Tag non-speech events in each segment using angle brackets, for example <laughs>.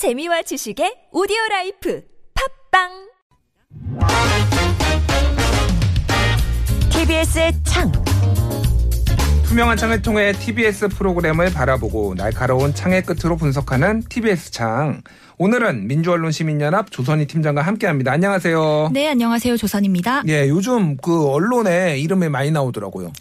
재미와 지식의 오디오 라이프 팟빵 TBS의 창 투명한 창을 통해 TBS 프로그램을 바라보고 날카로운 창의 끝으로 분석하는 TBS 창. 오늘은 민주언론시민연합 조선희 팀장과 함께합니다. 안녕하세요. 네, 안녕하세요. 조선희입니다. 예, 요즘 그 언론에 이름이 많이 나오더라고요.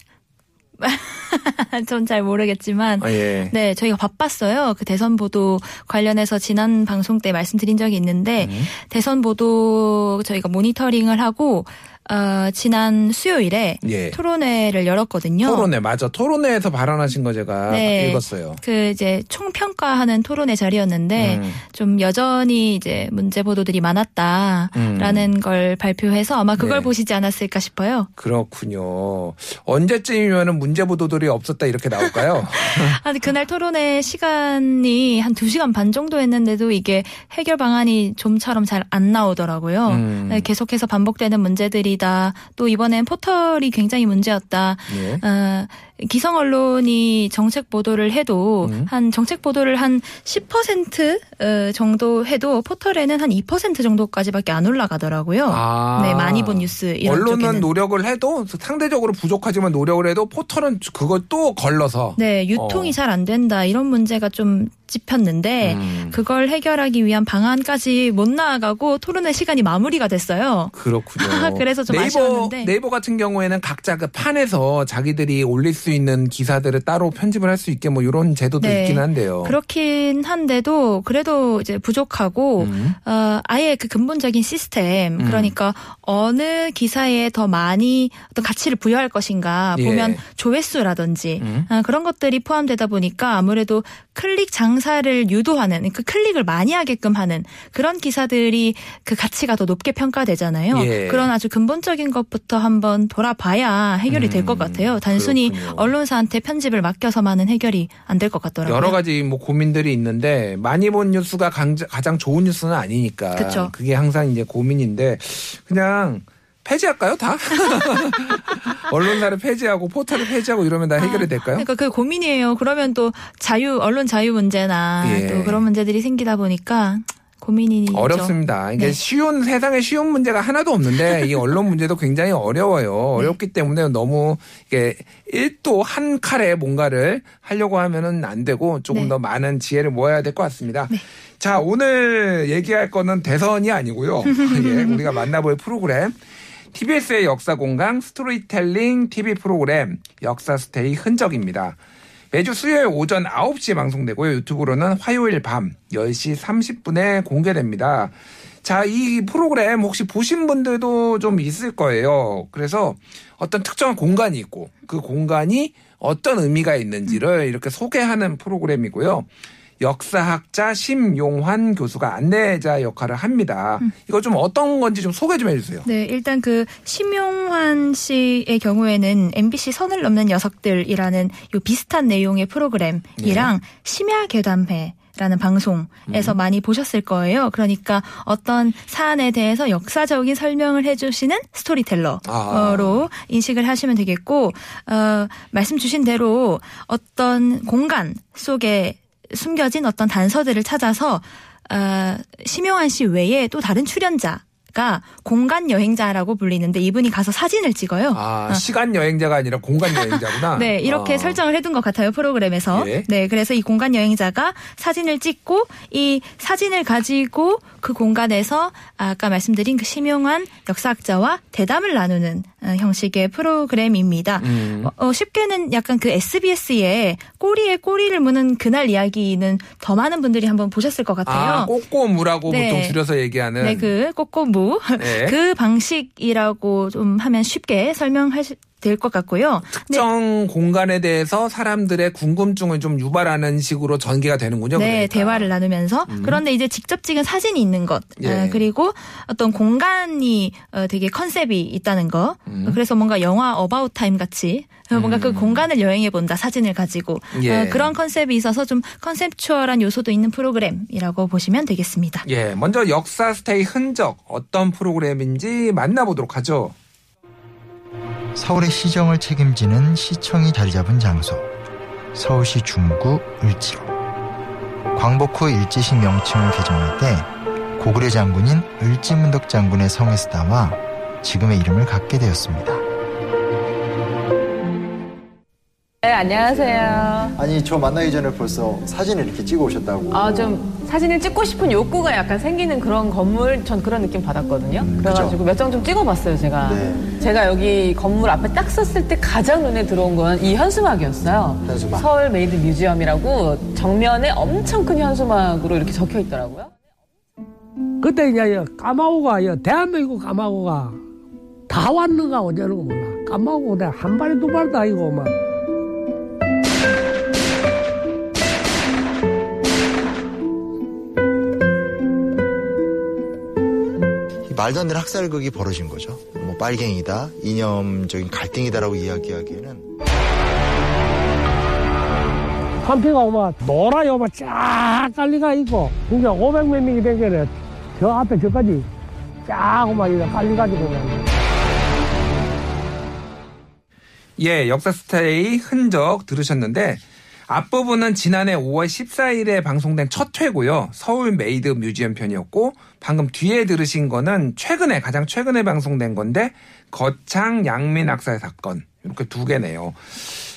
<laughs> 전 잘 모르겠지만 아, 예. 네, 저희가 바빴어요. 그 대선 보도 관련해서 지난 방송 때 말씀드린 적이 있는데 음. 대선 보도 저희가 모니터링을 하고 어, 지난 수요일에 예. 토론회를 열었거든요. 토론회 맞아. 토론회에서 발언하신 거 제가 네. 읽었어요. 그 이제 총평가하는 토론회 자리였는데 음. 좀 여전히 이제 문제 보도들이 많았다라는 걸 발표해서 아마 그걸 네. 보시지 않았을까 싶어요. 그렇군요. 언제쯤이면 문제 보도들이 없었다 이렇게 나올까요? <laughs> 아, 근데 그날 토론회 시간이 한 2시간 반 정도 했는데도 이게 해결 방안이 좀처럼 잘 안 나오더라고요. 음. 네, 계속해서 반복되는 문제들이 다. 또 이번엔 포털이 굉장히 문제였다. 예. 어, 기성 언론이 정책 보도를 해도 음. 한 정책 보도를 한 10% 어, 정도 해도 포털에는 한 2% 정도까지밖에 안 올라가더라고요. 아. 네, 많이 본 뉴스 이런 언론은 쪽에는. 노력을 해도 상대적으로 부족하지만 노력을 해도 포털은 그걸 또 걸러서 네, 유통이 어. 잘안 된다 이런 문제가 좀 짚혔는데 음. 그걸 해결하기 위한 방안까지 못 나아가고 토론회 시간이 마무리가 됐어요. 그렇군요. <laughs> 그래서 좀 네이버, 아쉬웠는데. 네이버 같은 경우에는 각자 그 판에서 자기들이 올릴 수 있는 기사들을 따로 편집을 할 수 있게 뭐 이런 제도도 네. 있긴 한데요. 그렇긴 한데도 그래도 이제 부족하고 음. 어, 아예 그 근본적인 시스템 음. 그러니까 어느 기사에 더 많이 어떤 가치를 부여할 것인가 예. 보면 조회수라든지 음. 어, 그런 것들이 포함되다 보니까 아무래도 클릭 장사를 유도하는 그 클릭을 많이 하게끔 하는 그런 기사들이 그 가치가 더 높게 평가되잖아요. 예. 그런 아주 근본적인 것부터 한번 돌아봐야 해결이 될것 음, 같아요. 단순히 그렇군요. 언론사한테 편집을 맡겨서만은 해결이 안 될 것 같더라고요. 여러 가지 뭐 고민들이 있는데 많이 본 뉴스가 강- 가장 좋은 뉴스는 아니니까 그쵸. 게 항상 이제 고민인데 그냥 폐지할까요 다? <laughs> 언론사를 폐지하고 포털을 폐지하고 이러면 다 해결이 될까요? 그러니까 그 고민이에요. 그러면 또 자유 언론 자유 문제나 예. 또 그런 문제들이 생기다 보니까 고민이죠. 어렵습니다. 이게 네. 쉬운 세상에 쉬운 문제가 하나도 없는데 이 언론 문제도 굉장히 어려워요. 어렵기 때문에 너무 이게 일도 한 칼에 뭔가를 하려고 하면은 안 되고 조금 네. 더 많은 지혜를 모아야 될 것 같습니다. 자 오늘 얘기할 거는 대선이 아니고요. <laughs> 예, 우리가 만나볼 프로그램. TBS의 역사 공강 스토리텔링 TV 프로그램 역사 스테이 흔적입니다. 매주 수요일 오전 9시에 방송되고요. 유튜브로는 화요일 밤 10시 30분에 공개됩니다. 자, 이 프로그램 혹시 보신 분들도 좀 있을 거예요. 그래서 어떤 특정한 공간이 있고 그 공간이 어떤 의미가 있는지를 이렇게 소개하는 프로그램이고요. 역사학자 심용환 교수가 안내자 역할을 합니다. 이거 좀 어떤 건지 좀 소개 좀 해주세요. 네, 일단 그 심용환 씨의 경우에는 MBC 선을 넘는 녀석들이라는 요 비슷한 내용의 프로그램이랑 심야 괴담회 라는 방송에서 많이 보셨을 거예요. 그러니까 어떤 사안에 대해서 역사적인 설명을 해주시는 스토리텔러로 아. 인식을 하시면 되겠고, 어, 말씀 주신 대로 어떤 공간 속에 숨겨진 어떤 단서들을 찾아서 어, 심용환 씨 외에 또 다른 출연자 가 공간 여행자라고 불리는데 이분이 가서 사진을 찍어요. 아, 시간 여행자가 아니라 공간 여행자구나. <laughs> 네, 이렇게 아. 설정을 해둔 것 같아요, 프로그램에서. 예. 네, 그래서 이 공간 여행자가 사진을 찍고 이 사진을 가지고 그 공간에서 아까 말씀드린 그 심용한 역사학자와 대담을 나누는 어, 형식의 프로그램입니다. 음. 어, 어, 쉽게는 약간 그 SBS의 꼬리에 꼬리를 무는 그날 이야기는 더 많은 분들이 한번 보셨을 것 같아요. 아, 꼬꼬무라고 네. 보통 줄여서 얘기하는. 네, 그 꼬꼬무 네. 그 방식이라고 좀 하면 쉽게 설명할 될 것 같고요. 네. 특정 공간에 대해서 사람들의 궁금증을 좀 유발하는 식으로 전개가 되는군요. 네, 그러니까. 대화를 나누면서 음. 그런데 이제 직접 찍은 사진이 있는 것 예. 어, 그리고 어떤 공간이 어, 되게 컨셉이 있다는 거 음. 그래서 뭔가 영화 About Time 같이 어, 뭔가 그 공간을 여행해 본다 사진을 가지고 예. 어, 그런 컨셉이 있어서 좀 conceptual한 요소도 있는 프로그램이라고 보시면 되겠습니다. 예, 먼저 역사 스테이 흔적 어떤 프로그램인지 만나보도록 하죠. 서울의 시정을 책임지는 시청이 자리 잡은 장소. 서울시 중구 을지로. 광복 후 일제식 명칭을 개정할 때 고구려 장군인 을지문덕 장군의 성에서 나와 지금의 이름을 갖게 되었습니다. 네, 안녕하세요. 아니 저 만나기 전에 벌써 사진을 이렇게 찍어 오셨다고. 아, 좀 사진을 찍고 싶은 욕구가 약간 생기는 그런 건물, 전 그런 느낌 받았거든요. 그래가지고 그죠. 몇장 좀 찍어봤어요, 제가. 네. 제가 여기 건물 앞에 딱 섰을 때 가장 눈에 들어온 건 이 현수막이었어요. 현수막. 서울 메이드 뮤지엄이라고 정면에 엄청 큰 현수막으로 이렇게 적혀 있더라고요. 그때 이제 까마고가 여 대한민국 까마고가 다 왔는가 어쩌는 거 몰라. 까마고 내가 한 발에 두 발도 아니고 막. 말도 안 되는 학살극이 벌어진 거죠. 뭐 빨갱이다, 이념적인 갈등이다라고 이야기하기에는 한피가 오면 노라요 막쫙 깔리가 있고 이제 500몇 명이 된 게는 저 앞에 저까지 쫙 오면 이래 깔리가지고 그냥. 예, 역사 스타의 흔적 들으셨는데 앞부분은 지난해 5월 14일에 방송된 첫 회고요. 서울 메이드 뮤지엄 편이었고 방금 뒤에 들으신 거는 최근에 가장 최근에 방송된 건데 거창 양민 학살 사건 이렇게 두 개네요.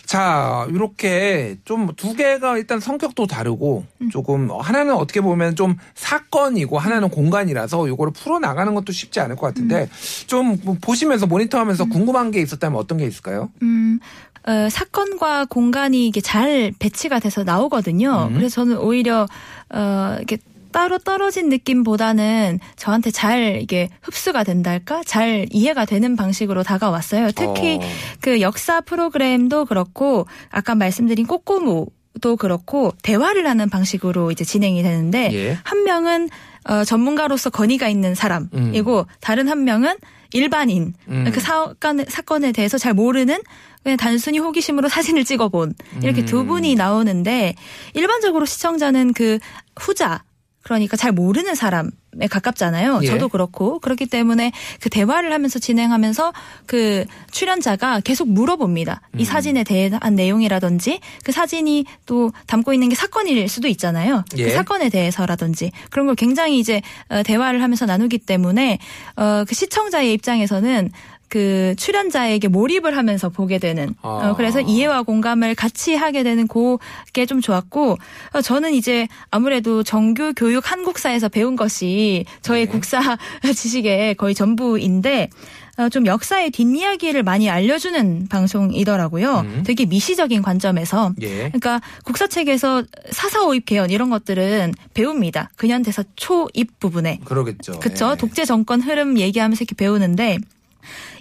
자, 이렇게 좀 두 개가 일단 성격도 다르고 조금 하나는 어떻게 보면 좀 사건이고 하나는 공간이라서 이거를 풀어 나가는 것도 쉽지 않을 것 같은데 좀뭐 보시면서 모니터하면서 궁금한 게 있었다면 어떤 게 있을까요? 음, 어, 사건과 공간이 이게 잘 배치가 돼서 나오거든요. 음. 그래서 저는 오히려 어, 이렇게 따로 떨어진 느낌보다는 저한테 잘 이게 흡수가 된달까? 잘 이해가 되는 방식으로 다가왔어요. 특히 어. 그 역사 프로그램도 그렇고 아까 말씀드린 꼬꼬무 도 그렇고 대화를 하는 방식으로 이제 진행이 되는데 예. 한 명은 어, 전문가로서 권위가 있는 사람이고 다른 한 명은 일반인 음. 그 사건 사건에 대해서 잘 모르는 그냥 단순히 호기심으로 사진을 찍어본 이렇게 두 음. 분이 나오는데 일반적으로 시청자는 그 후자 그러니까 잘 모르는 사람에 가깝잖아요. 예. 저도 그렇고 그렇기 때문에 그 대화를 하면서 진행하면서 그 출연자가 계속 물어봅니다. 음. 이 사진에 대한 내용이라든지 그 사진이 또 담고 있는 게 사건일 수도 있잖아요. 예. 그 사건에 대해서라든지 그런 걸 굉장히 이제 어, 대화를 하면서 나누기 때문에 어, 그 시청자의 입장에서는 그 출연자에게 몰입을 하면서 보게 되는 아. 어, 그래서 이해와 공감을 같이 하게 되는 그게 좀 좋았고 어, 저는 이제 아무래도 정규 교육 한국사에서 배운 것이 저의 네. 국사 <laughs> 지식의 거의 전부인데 어, 좀 역사의 뒷이야기를 많이 알려주는 방송이더라고요. 음. 되게 미시적인 관점에서 예. 그러니까 국사책에서 사사오입 개헌 이런 것들은 배웁니다. 근현대사 초입 부분에. 그러겠죠. 그쵸. 예. 독재 정권 흐름 얘기하면서 이렇게 배우는데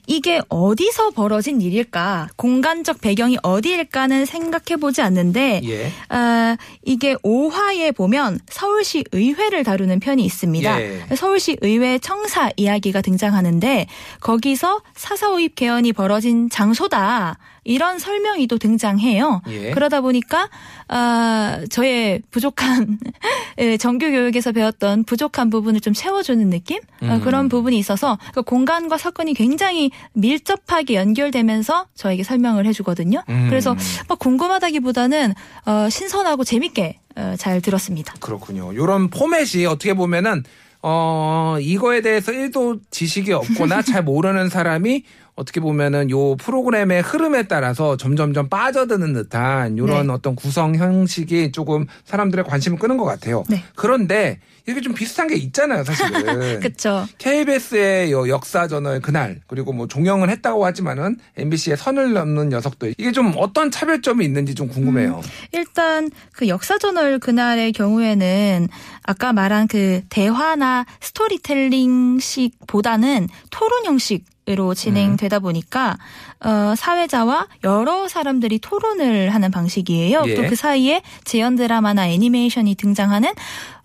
이게 어디서 벌어진 일일까? 공간적 배경이 어디일까는 생각해 보지 않는데 예. 아, 이게 5화에 보면 서울시 의회를 다루는 편이 있습니다. 예. 서울시 의회 청사 이야기가 등장하는데 거기서 사사오입 개헌이 벌어진 장소다. 이런 설명이 또 등장해요. 예. 그러다 보니까 아, 저의 부족한 <laughs> 예, 정규 교육에서 배웠던 부족한 부분을 좀 채워주는 느낌 어, 음. 그런 부분이 있어서 그 공간과 사건이 굉장히 밀접하게 연결되면서 저에게 설명을 해주거든요. 음. 그래서 막 궁금하다기보다는 어, 신선하고 재밌게 어, 잘 들었습니다. 그렇군요. 요런 포맷이 어떻게 보면은 어 이거에 대해서 1도 지식이 없거나 <laughs> 잘 모르는 사람이 어떻게 보면은 요 프로그램의 흐름에 따라서 점점점 빠져드는 듯한 요런 네. 어떤 구성 형식이 조금 사람들의 관심을 끄는 것 같아요. 네. 그런데 이렇게 좀 비슷한 게 있잖아요, 사실은. 그렇죠. KBS의 역사전을 그날 그리고 뭐 종영을 했다고 하지만은 MBC의 선을 넘는 녀석들 이게 좀 어떤 차별점이 있는지 좀 궁금해요. 일단 그 역사저널 그날의 경우에는 아까 말한 그 대화나 스토리텔링식보다는 토론 형식 으로 진행되다 보니까 어 사회자와 여러 사람들이 토론을 하는 방식이에요. 예. 또그 사이에 재연 드라마나 애니메이션이 등장하는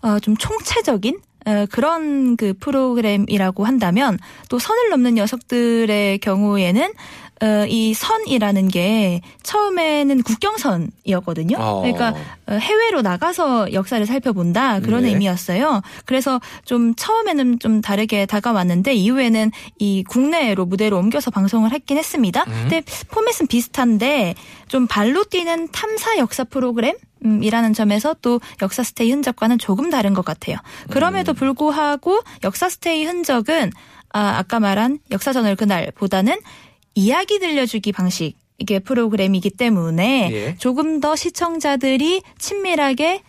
어 좀 총체적인 어, 그런 그 프로그램이라고 한다면 또 선을 넘는 녀석들의 경우에는 어, 이 선이라는 게 처음에는 국경선이었거든요. 어. 그러니까 어, 해외로 나가서 역사를 살펴본다 그런 네. 의미였어요. 그래서 좀 처음에는 좀 다르게 다가왔는데 이후에는 이 국내로 무대로 옮겨서 방송을 했긴 했습니다. 음. 근데 포맷은 비슷한데 좀 발로 뛰는 탐사 역사 프로그램 음, 이라는 점에서 또 역사 스테이 흔적과는 조금 다른 것 같아요. 그럼에도 불구하고 역사 스테이 흔적은 아, 아까 말한 역사전을 그날보다는 이야기 들려주기 방식 이게 프로그램이기 때문에 예. 조금 더 시청자들이 친밀하게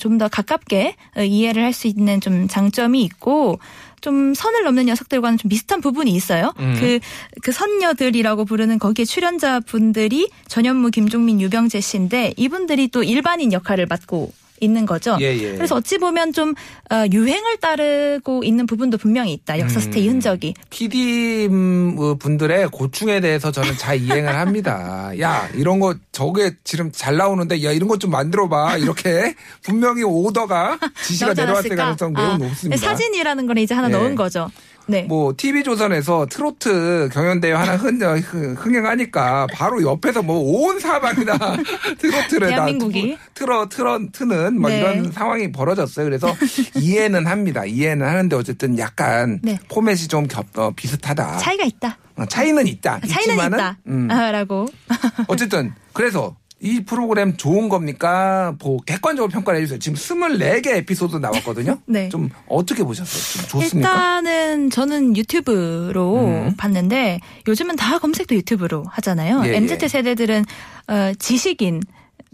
좀 더 가깝게 어, 이해를 할 수 있는 좀 장점이 있고 좀 선을 넘는 녀석들과는 좀 비슷한 부분이 있어요. 음. 그, 그 선녀들이라고 부르는 거기에 출연자분들이 전현무, 김종민, 유병재 씨인데 이분들이 또 일반인 역할을 맡고 있는 거죠. 예, 예. 그래서 어찌 보면 좀 어, 유행을 따르고 있는 부분도 분명히 있다. 역사 스테이 음. 흔적이. PD 음, 어, 분들의 고충에 대해서 저는 잘 이행을 합니다. 야 이런 거 저게 지금 잘 나오는데 야 이런 것 좀 만들어봐 이렇게 <laughs> 분명히 오더가 지시가 내려왔을? 가능성 매우 아, 높습니다. 사진이라는 걸 이제 하나 예. 넣은 거죠. 네. 뭐 TV 조선에서 트로트 경연대회 하나 흥, 흥- 흥행하니까 바로 옆에서 뭐 온 사방이다 <laughs> 트로트를 다 대한민국이. 틀어 틀어 트는 뭐 네. 이런 상황이 벌어졌어요. 그래서 이해는 합니다. 이해는 하는데 어쨌든 약간 네. 포맷이 좀 겹, 어, 비슷하다. 차이가 있다. 어, 차이는 있다. 차이는 있지만은, 있다. 음, 아, 라고. 어쨌든 그래서 이 프로그램 좋은 겁니까? 뭐 객관적으로 평가를 해주세요. 지금 24개 에피소드 나왔거든요. <laughs> 네. 좀 어떻게 보셨어요? 좀 좋습니까? 일단은 저는 유튜브로 음. 봤는데 요즘은 다 검색도 유튜브로 하잖아요. 예, MZ 예. 세대들은 어, 지식인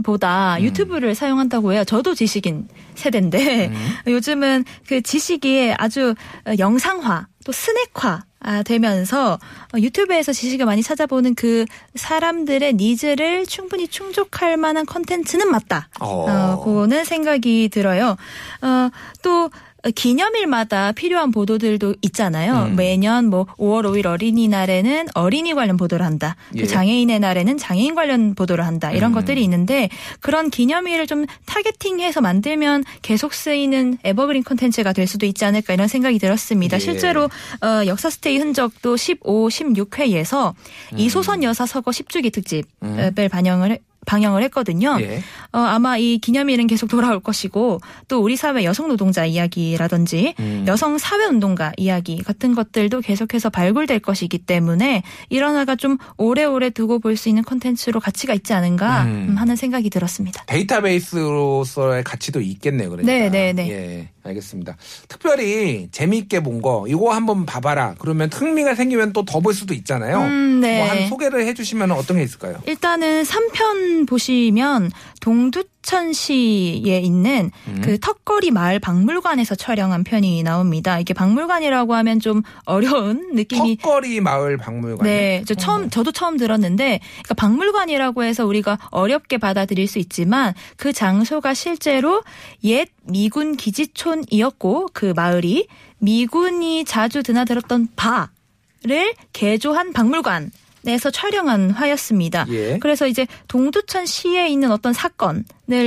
보다 음. 유튜브를 사용한다고 해요. 저도 지식인 세대인데 음. <laughs> 요즘은 그 지식이 아주 어, 영상화 또 스낵화 아, 되면서 어, 유튜브에서 지식을 많이 찾아보는 그 사람들의 needs를 충분히 충족할 만한 컨텐츠는 맞다. 어. 어, 그거는 생각이 들어요. 어, 또 기념일마다 필요한 보도들도 있잖아요. 음. 매년 뭐 5월 5일 어린이날에는 어린이 관련 보도를 한다. 예. 그 장애인의 날에는 장애인 관련 보도를 한다. 이런 음. 것들이 있는데 그런 기념일을 좀 타겟팅해서 만들면 계속 쓰이는 에버그린 콘텐츠가 될 수도 있지 않을까 이런 생각이 들었습니다. 예. 실제로 어, 역사 스테이 흔적도 15, 16회에서 음. 이소선 여사 서거 10주기 특집을 반영을 해- 방영을 했거든요. 예. 어, 아마 이 기념일은 계속 돌아올 것이고 또 우리 사회 여성 노동자 이야기라든지 음. 여성 사회 운동가 이야기 같은 것들도 계속해서 발굴될 것이기 때문에 이런 화가 좀 오래오래 두고 볼 수 있는 콘텐츠로 가치가 있지 않은가 음. 음, 하는 생각이 들었습니다. 데이터베이스로서의 가치도 있겠네요. 그러니까. 네, 네, 네. 예, 알겠습니다. 특별히 재미있게 본 거 이거 한번 봐봐라. 그러면 흥미가 생기면 또 더 볼 수도 있잖아요. 음, 네. 뭐 한 소개를 해주시면 어떤 게 있을까요? 일단은 3편 보시면 동두 천시에 있는 음. 그 턱걸이 마을 박물관에서 촬영한 편이 나옵니다. 이게 박물관이라고 하면 좀 어려운 <laughs> 느낌이 턱걸이 마을 박물관. 네, 저 처음 저도 처음 들었는데 그러니까 박물관이라고 해서 우리가 어렵게 받아들일 수 있지만 그 장소가 실제로 옛 미군 기지촌이었고 그 마을이 미군이 자주 드나들었던 바를 개조한 박물관. 에서 촬영한 화였습니다. 예. 그래서 이제 동두천 시에 있는 어떤 사건을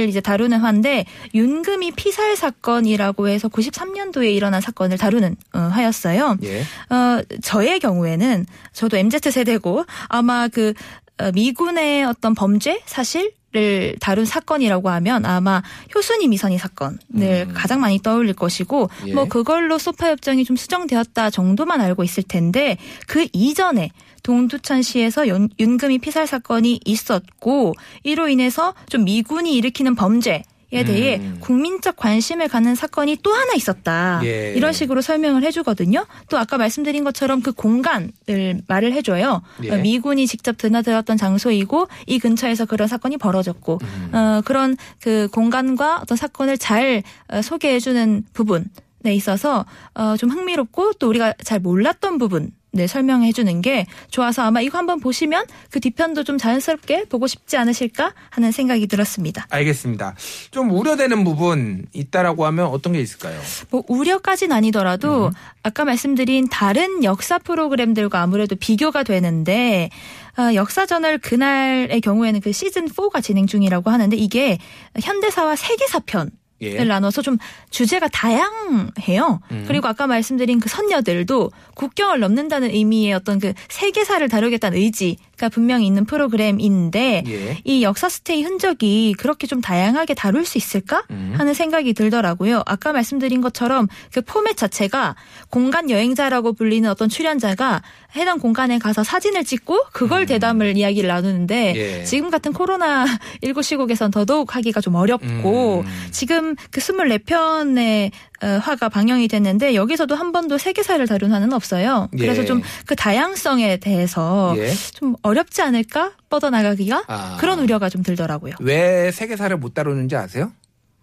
이제 다루는 화인데 윤금이 피살 사건이라고 해서 93년도에 일어난 사건을 다루는 어, 화였어요. 예. 어, 저의 경우에는 저도 MZ 세대고 아마 그 어, 미군의 어떤 범죄 사실을 다룬 사건이라고 하면 아마 효순이 미선이 사건을 음. 가장 많이 떠올릴 것이고 예. 뭐 그걸로 소파 협정이 좀 수정되었다 정도만 알고 있을 텐데 그 이전에 동두천시에서 윤, 윤금이 피살 사건이 있었고 이로 인해서 좀 미군이 일으키는 범죄 에 대해 음. 국민적 관심을 갖는 사건이 또 하나 있었다. 예. 이런 식으로 설명을 해주거든요. 또 아까 말씀드린 것처럼 그 공간을 말을 해줘요. 예. 어, 미군이 직접 드나들었던 장소이고 이 근처에서 그런 사건이 벌어졌고 음. 어, 그런 그 공간과 어떤 사건을 잘 어, 소개해주는 부분 에 있어서 어, 좀 흥미롭고 또 우리가 잘 몰랐던 부분. 네, 설명해 주는 게 좋아서 아마 이거 한번 보시면 그 뒤편도 좀 자연스럽게 보고 싶지 않으실까 하는 생각이 들었습니다. 알겠습니다. 좀 우려되는 부분 있다라고 하면 어떤 게 있을까요? 뭐 우려까지는 아니더라도 아까 말씀드린 다른 역사 프로그램들과 아무래도 비교가 되는데 어, 역사저널 그날의 경우에는 그 시즌 4가 진행 중이라고 하는데 이게 현대사와 세계사 편. 을 예. 나눠서 좀 주제가 다양해요. 음. 그리고 아까 말씀드린 그 선녀들도 국경을 넘는다는 의미의 어떤 그 세계사를 다루겠다는 의지 분명히 있는 프로그램인데 예. 이 역사 스테이 흔적이 그렇게 좀 다양하게 다룰 수 있을까 음. 하는 생각이 들더라고요. 아까 말씀드린 것처럼 그 포맷 자체가 공간 여행자라고 불리는 어떤 출연자가 해당 공간에 가서 사진을 찍고 그걸 대담을 이야기를 나누는데 음. 예. 지금 같은 코로나 19 시국에선 더더욱 하기가 좀 어렵고 음. 지금 그 24편의 어, 화가 방영이 됐는데 여기서도 한 번도 세계사를 다룬 화는 없어요. 그래서 예. 좀그 다양성에 대해서 예. 좀 어렵지 않을까 뻗어나가기가 아. 그런 우려가 좀 들더라고요. 왜 세계사를 못 다루는지 아세요?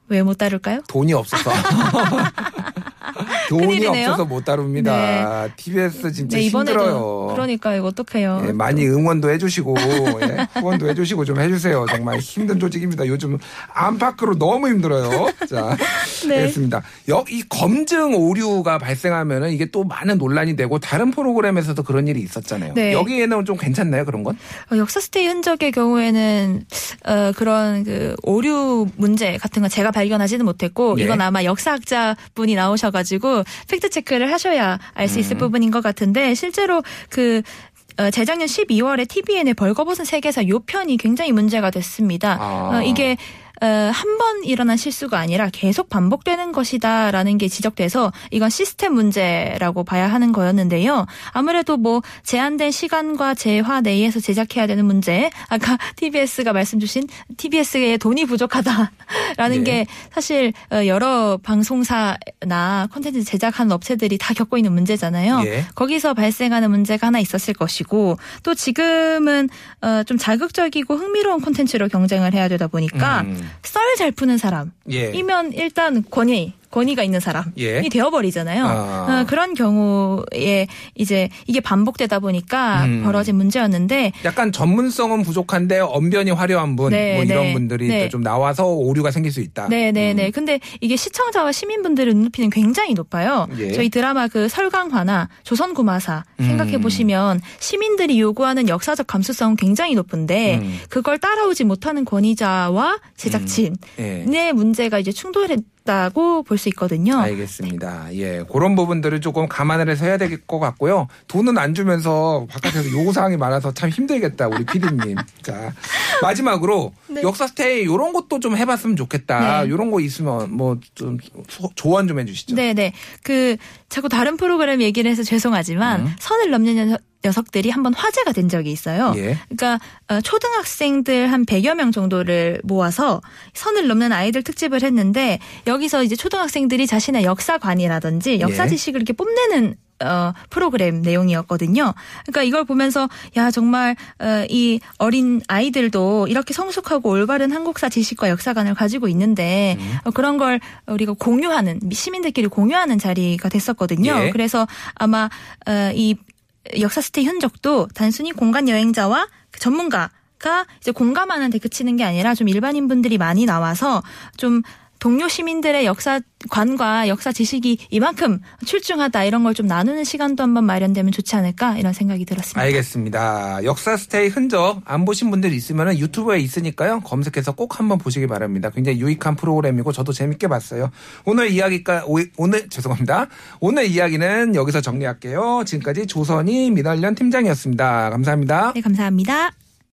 왜 못 다룰까요? 돈이 없어서. <laughs> <laughs> 돈이 큰일이네요. 없어서 못 다룹니다. TBS 진짜 네 이번에도 힘들어요. 그러니까 이거 어떡해요. 예, 많이 응원도 해주시고 예, 후원도 해주시고 좀 해주세요. 정말 힘든 조직입니다. 요즘 안팎으로 너무 힘들어요. 자, <laughs> 네. 알겠습니다. 여, 이 검증 오류가 발생하면은 이게 또 많은 논란이 되고 다른 프로그램에서도 그런 일이 있었잖아요. 네. 여기에는 좀 괜찮나요 그런 건? 어, 역사 스테이 흔적의 경우에는 어, 그런 그 오류 문제 같은 건 제가 발견하지는 못했고 예. 이건 아마 역사학자 분이 나오셔 가지고 팩트 체크를 하셔야 알수 음. 있을 부분인 것 같은데 실제로 그 어, 재작년 12월에 TVN의 벌거벗은 세계사 요 편이 굉장히 문제가 됐습니다. 아. 어, 이게 어, 한 번 일어난 실수가 아니라 계속 반복되는 것이다라는 게 지적돼서 이건 시스템 문제라고 봐야 하는 거였는데요. 아무래도 뭐 제한된 시간과 재화 내에서 제작해야 되는 문제, 아까 TBS가 말씀 주신 TBS의 돈이 부족하다라는 네. 게 사실 어, 여러 방송사나 콘텐츠 제작하는 업체들이 다 겪고 있는 문제잖아요. 예. 거기서 발생하는 문제가 하나 있었을 것이고 또 지금은 어, 좀 자극적이고 흥미로운 콘텐츠로 경쟁을 해야 되다 보니까 음. 썰 잘 푸는 사람이면 예. 일단 권위 권위가 있는 사람이 예. 되어버리잖아요. 아. 어, 그런 경우에 이제 이게 반복되다 보니까 음. 벌어진 문제였는데 약간 전문성은 부족한데 언변이 화려한 분, 네, 뭐 이런 네, 분들이 네. 또좀 나와서 오류가 생길 수 있다. 네네네. 근데 이게 시청자와 시민분들의 눈높이는 굉장히 높아요. 예. 저희 드라마 그 설강화나 조선구마사 음. 생각해 보시면 시민들이 요구하는 역사적 감수성은 굉장히 높은데 음. 그걸 따라오지 못하는 권위자와 제작진의 예. 문제가 이제 충돌했 다고 볼 수 있거든요. 알겠습니다. 예, 그런 부분들을 조금 감안을 해서 해야 될 것 같고요. 돈은 안 주면서 바깥에서 요구 사항이 많아서 참 힘들겠다, 우리 피디님. 자, 마지막으로 네. 역사 스테이 이런 것도 좀 해봤으면 좋겠다. 네. 이런 거 있으면 뭐 좀 조언 좀 해주시죠. 네네. 그 자꾸 다른 프로그램 얘기를 해서 죄송하지만 음. 선을 넘는 녀석- 녀석들이 한번 화제가 된 적이 있어요. 예. 그러니까 어, 초등학생들 한 100여 명 정도를 모아서 선을 넘는 아이들 특집을 했는데 여기서 이제 초등학생들이 자신의 역사관이라든지 역사 예. 지식을 이렇게 뽐내는 어, 프로그램 내용이었거든요. 그러니까 이걸 보면서 야 정말 어, 이 어린 아이들도 이렇게 성숙하고 올바른 한국사 지식과 역사관을 가지고 있는데 음. 어, 그런 걸 우리가 공유하는 시민들끼리 공유하는 자리가 됐었거든요. 예. 그래서 아마 어, 이 역사 스테이 흔적도 단순히 공간 여행자와 그 전문가 가 이제 공감하는 데 그치는 게 아니라 좀 일반인 분들이 많이 나와서 좀 동료 시민들의 역사관과 역사 지식이 이만큼 출중하다 이런 걸 좀 나누는 시간도 한번 마련되면 좋지 않을까 이런 생각이 들었습니다. 알겠습니다. 역사 스테이 흔적 안 보신 분들 있으면 유튜브에 있으니까요. 검색해서 꼭 한번 보시기 바랍니다. 굉장히 유익한 프로그램이고 저도 재밌게 봤어요. 오늘 이야기가 오- 오늘 죄송합니다. 오늘 이야기는 여기서 정리할게요. 지금까지 조선이 민활련 팀장이었습니다. 감사합니다. 네, 감사합니다.